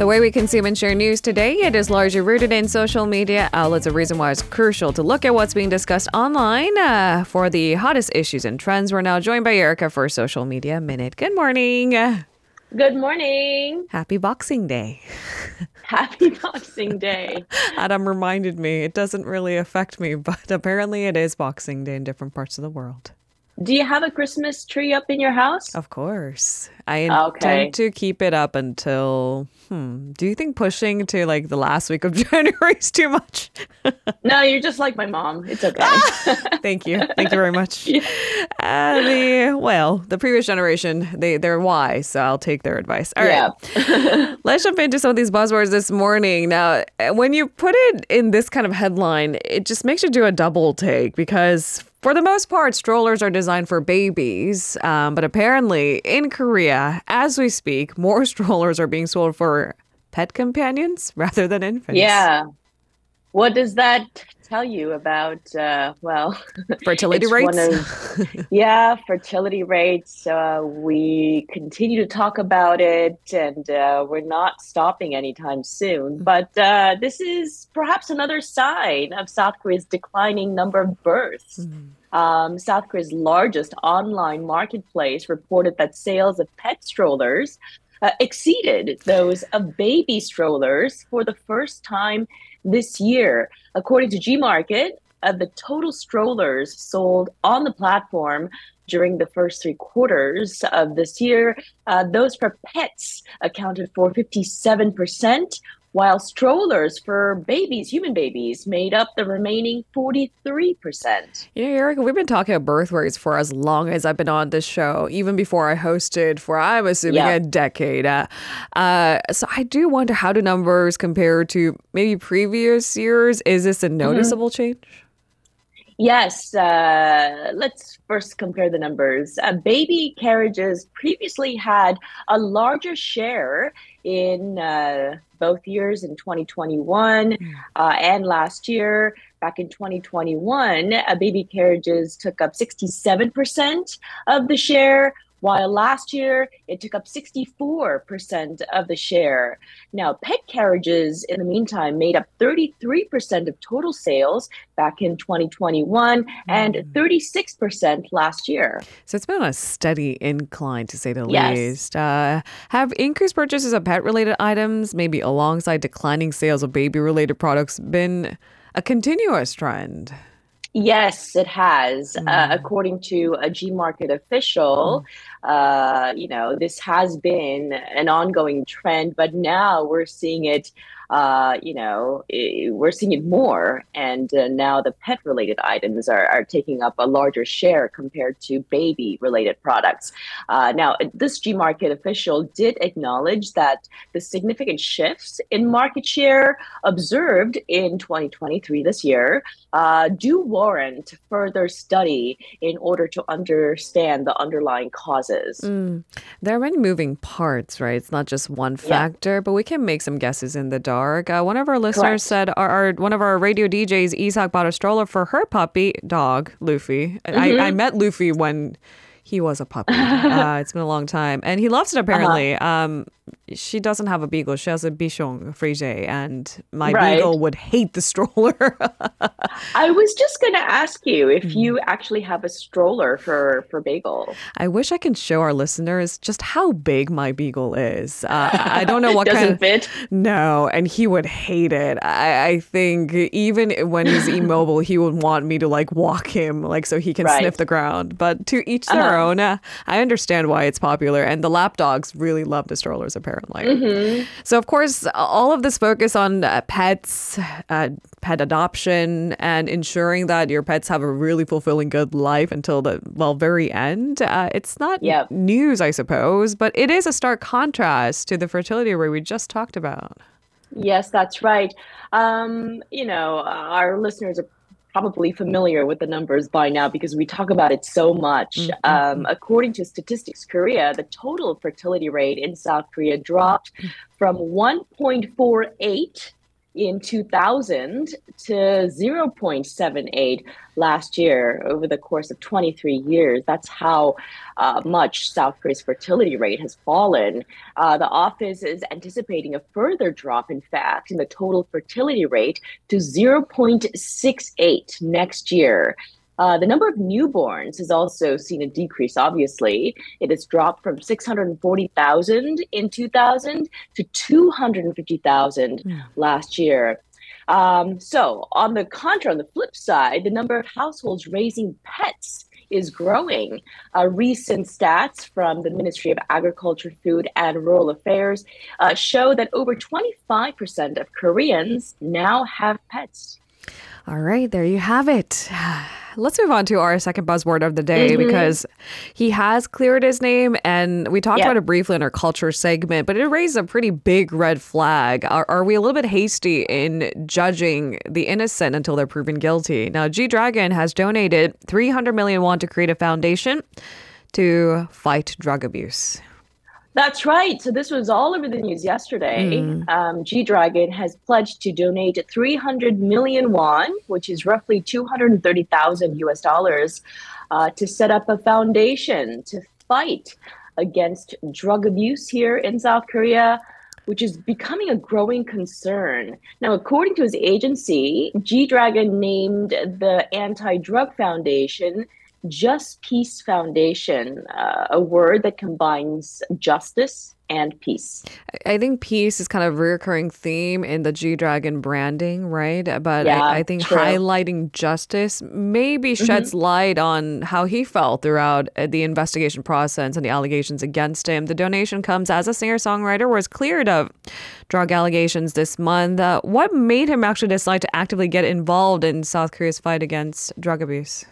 The way we consume and share news today, it is largely rooted in social media outlets. A reason why it's crucial to look at what's being discussed online uh, for the hottest issues and trends. We're now joined by Erica for Social Media Minute. Good morning. Good morning. Happy Boxing Day. Happy Boxing Day. Adam reminded me it doesn't really affect me, but apparently it is Boxing Day in different parts of the world. Do you have a Christmas tree up in your house? Of course. I intend Okay. to keep it up until, hmm, do you think pushing to like the last week of January is too much? No, you're just like my mom. It's okay. Thank you. Thank you very much. Uh, the, well, the previous generation, they, they're wise, so I'll take their advice. All right. yeah. Let's jump into some of these buzzwords this morning. Now, when you put it in this kind of headline, it just makes you do a double take because, for the most part, strollers are designed for babies. Um, but apparently, in Korea, as we speak, more strollers are being sold for pet companions rather than infants. Yeah. What does that tell you about, uh, well, Fertility rates? of- yeah, fertility rates. Uh, we continue to talk about it and uh, we're not stopping anytime soon. But uh, this is perhaps another sign of South Korea's declining number of births. Um, South Korea's largest online marketplace reported that sales of pet strollers uh, exceeded those of baby strollers for the first time this year. According to Gmarket, of the total strollers sold on the platform during the first three quarters of this year, uh, those for pets accounted for 57%, while strollers for babies, human babies, made up the remaining 43%. You know, Erica, we've been talking about birth rates for as long as I've been on this show, even before I hosted for, I'm assuming, Yeah. a decade. Uh, uh, so I do wonder how do numbers compare to maybe previous years? Is this a noticeable change? Yes, uh, let's first compare the numbers. Uh, baby carriages previously had a larger share in uh, both years in 2021 uh, and last year. Back in 2021, uh, baby carriages took up 67% of the share, while last year it took up 64% of the share. Now, pet carriages, in the meantime, made up 33% of total sales back in 2021 and 36% last year. So it's been on a steady incline, to say the Yes. least. Uh, have increased purchases of pet related items, maybe alongside declining sales of baby related products, been a continuous trend? Yes, it has. Uh, according to a G Market official, uh, you know, this has been an ongoing trend, but now we're seeing it. Uh, you know, i- we're seeing it more, and uh, now the pet-related items are, are taking up a larger share compared to baby-related products. Uh, now, this G Market official did acknowledge that the significant shifts in market share observed in 2023 this year uh, do warrant further study in order to understand the underlying causes. Mm. There are many moving parts, right? It's not just one factor, but we can make some guesses in the dark. Uh, one of our listeners Correct. said, our, our one of our radio DJs, Isak, bought a stroller for her puppy dog, Luffy. I, I met Luffy when he was a puppy. uh, it's been a long time, and he loves it. Apparently, um, she doesn't have a beagle; she has a bichon frise, and my Right. beagle would hate the stroller. I was just going to ask you if you actually have a stroller for for Beagle. I wish I can show our listeners just how big my beagle is. Uh, I don't know what Doesn't kind of fit. No, and he would hate it. I, I think even when he's immobile, he would want me to like walk him, like so he can Right. sniff the ground. But to each their Uh-huh. Own. I understand why it's popular, and the lap dogs really love the strollers apparently. Mm-hmm. So of course, all of this focus on uh, pets, uh, pet adoption, and ensuring that your pets have a really fulfilling good life until the well very end. Uh, it's not Yep. news, I suppose, but it is a stark contrast to the fertility rate we just talked about. Yes, that's right. Um, you know, our listeners are probably familiar with the numbers by now because we talk about it so much. Mm-hmm. Um, according to Statistics Korea, the total fertility rate in South Korea dropped from 1.48 in 2000 to 0.78 last year over the course of 23 years. That's how uh, much South Korea's fertility rate has fallen. Uh, the office is anticipating a further drop, in fact, in the total fertility rate to 0.68 next year. Uh, the number of newborns has also seen a decrease, obviously. It has dropped from 640,000 in 2000 to 250,000 mm. last year. Um, so, on the contra, on the flip side, the number of households raising pets is growing. Uh, recent stats from the Ministry of Agriculture, Food, and Rural Affairs uh, show that over 25% of Koreans now have pets. All right, there you have it. Let's move on to our second buzzword of the day mm-hmm. because he has cleared his name, and we talked yep. about it briefly in our culture segment, but it raised a pretty big red flag. Are, are we a little bit hasty in judging the innocent until they're proven guilty? Now, G Dragon has donated 300 million won to create a foundation to fight drug abuse. That's right. So this was all over the news yesterday. Mm. Um, G Dragon has pledged to donate 300 million won, which is roughly 230,000 US dollars, uh, to set up a foundation to fight against drug abuse here in South Korea which is becoming a growing concern. Now, according to his agency, G Dragon named the Anti Drug Foundation JusPeace Foundation, uh, a word that combines justice and peace. I think peace is kind of a recurring theme in the G Dragon branding, right? But yeah, I, I, think true. highlighting justice maybe mm-hmm. sheds mm-hmm. light on how he felt throughout uh, the investigation process and the allegations against him. The donation comes as a singer songwriter was cleared of drug allegations this month. Uh, what made him actually decide to actively get involved in South Korea's fight against drug abuse?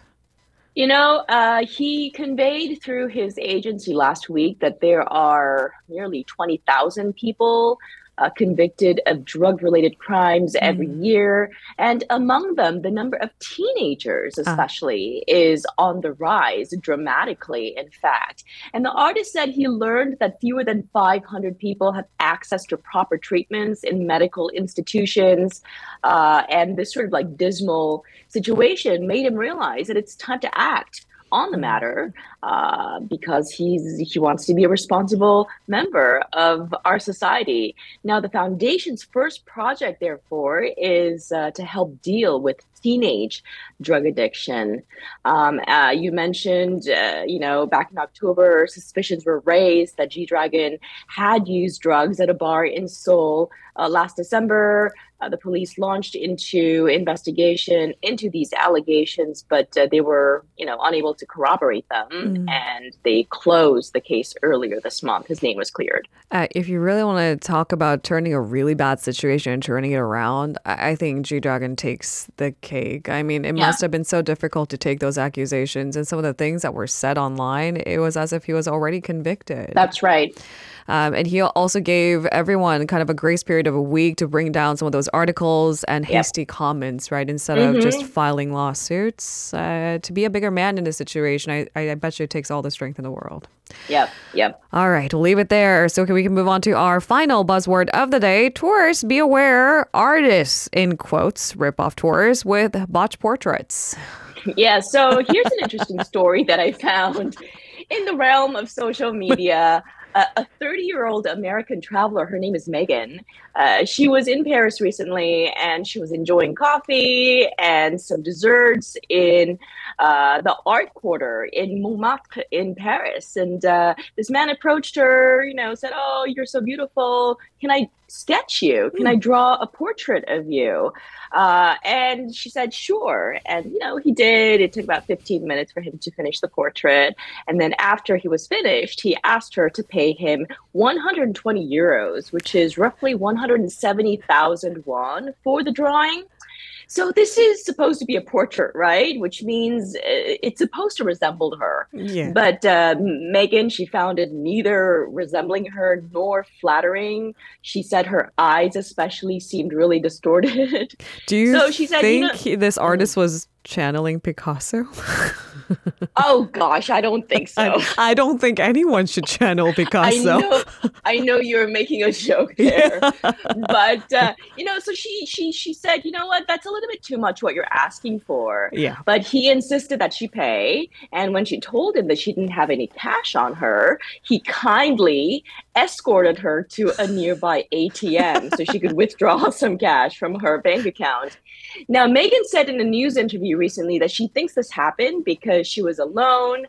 You know, uh, he conveyed through his agency last week that there are nearly 20,000 people uh, convicted of drug related crimes mm. every year. And among them, the number of teenagers, ah. especially, uh. is on the rise dramatically, in fact. And the artist said he learned that fewer than 500 people have access to proper treatments in medical institutions. Uh, and this sort of like dismal situation made him realize that it's time to act on the matter uh, because he's he wants to be a responsible member of our society. Now, the foundation's first project, therefore, is uh, to help deal with teenage drug addiction. Um, uh, you mentioned, uh, you know, back in October, suspicions were raised that G Dragon had used drugs at a bar in Seoul uh, last December. Uh, the police launched into investigation into these allegations, but uh, they were, you know, unable to corroborate them, mm. and they closed the case earlier this month. His name was cleared. Uh, if you really want to talk about turning a really bad situation and turning it around, I, I think G Dragon takes the cake. I mean, it yeah. must have been so difficult to take those accusations and some of the things that were said online. It was as if he was already convicted. That's right. Um, and he also gave everyone kind of a grace period of a week to bring down some of those articles and hasty yep. comments, right? Instead mm-hmm. of just mm-hmm. filing lawsuits. Uh, to be a bigger man in this situation, I, I bet you it takes all the strength in the world. Yep, yep. All right, we'll leave it there. So we can move on to our final buzzword of the day. Tourists, be aware, artists, in quotes, rip off tours with botch portraits. Yeah, so here's an interesting story that I found in the realm of social media a 30 year old American traveler. Her name is Megan. Uh, she was in Paris recently and she was enjoying coffee and some desserts in uh, the art quarter in Montmartre in Paris. And uh, this man approached her, you know, said, Oh, you're so beautiful. Can I sketch you? Can I hmm. draw a portrait of you? Uh, and she said, sure. And, you know, he did. It took about 15 minutes for him to finish the portrait. And then after he was finished, he asked her to pay him 120 euros, which is roughly 170,000 won for the drawing. So this is supposed to be a portrait, right? Which means uh, it's supposed to resemble her. Yeah. But uh, Megan, she found it neither resembling her nor flattering. She said her eyes, especially, seemed really distorted. Do you so she said, think you know, this artist was channeling Picasso? oh gosh, I don't think so. I, I, don't think anyone should channel Picasso. I know, I know you're making a joke there, yeah. but uh, you know, so she she she said, you know what, that's a little bit too much what you're asking for. Yeah. But he insisted that she pay, and when she told him that she didn't have any cash on her, he kindly escorted her to a nearby ATM so she could withdraw some cash from her bank account. Now, Megan said in a news interview recently that she thinks this happened because she was alone.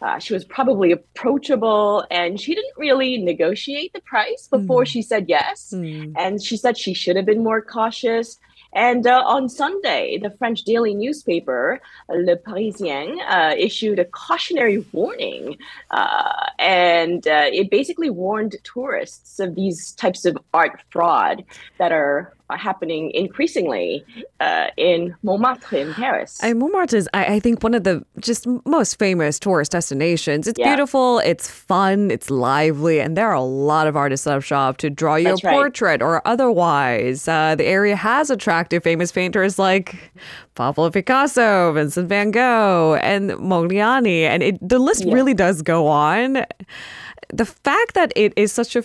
Uh, she was probably approachable and she didn't really negotiate the price before mm. she said yes. Mm. And she said she should have been more cautious. And uh, on Sunday, the French daily newspaper, Le Parisien, uh, issued a cautionary warning. Uh, and uh, it basically warned tourists of these types of art fraud that are happening increasingly uh, in Montmartre in Paris. And Montmartre is, I, I, think, one of the just most famous tourist destinations. It's yeah. beautiful, it's fun, it's lively, and there are a lot of artists that have shopped to draw you That's a portrait right. or otherwise. Uh, the area has attracted famous painters like Pablo Picasso, Vincent van Gogh, and Modigliani, and it, the list yeah. really does go on. The fact that it is such a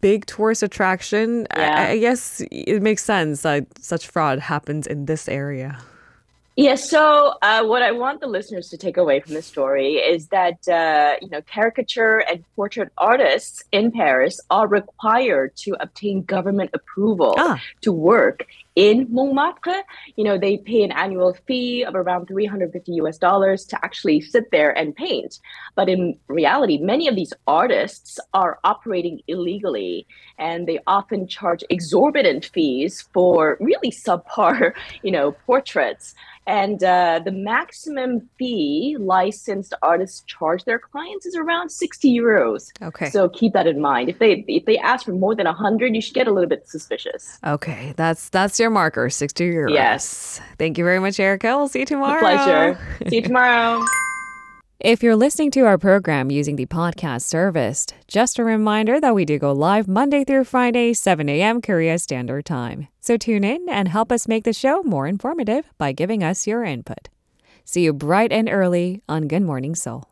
big tourist attraction, yeah. I, I, guess it makes sense that such fraud happens in this area. Yeah, so uh, what I want the listeners to take away from the story is that uh, you know caricature and portrait artists in Paris are required to obtain government approval ah. to work in Montmartre. You know, they pay an annual fee of around 350 US dollars to actually sit there and paint. But in reality, many of these artists are operating illegally and they often charge exorbitant fees for really subpar, you know, portraits. And uh, the maximum fee licensed artists charge their clients is around 60 euros. Okay. So keep that in mind. If they if they ask for more than 100, you should get a little bit suspicious. Okay, that's that's your marker, 60 euros. Yes. Thank you very much, Erica. We'll see you tomorrow. pleasure. see you tomorrow. If you're listening to our program using the podcast service, just a reminder that we do go live Monday through Friday, 7 a.m. Korea Standard Time. So tune in and help us make the show more informative by giving us your input. See you bright and early on Good Morning Seoul.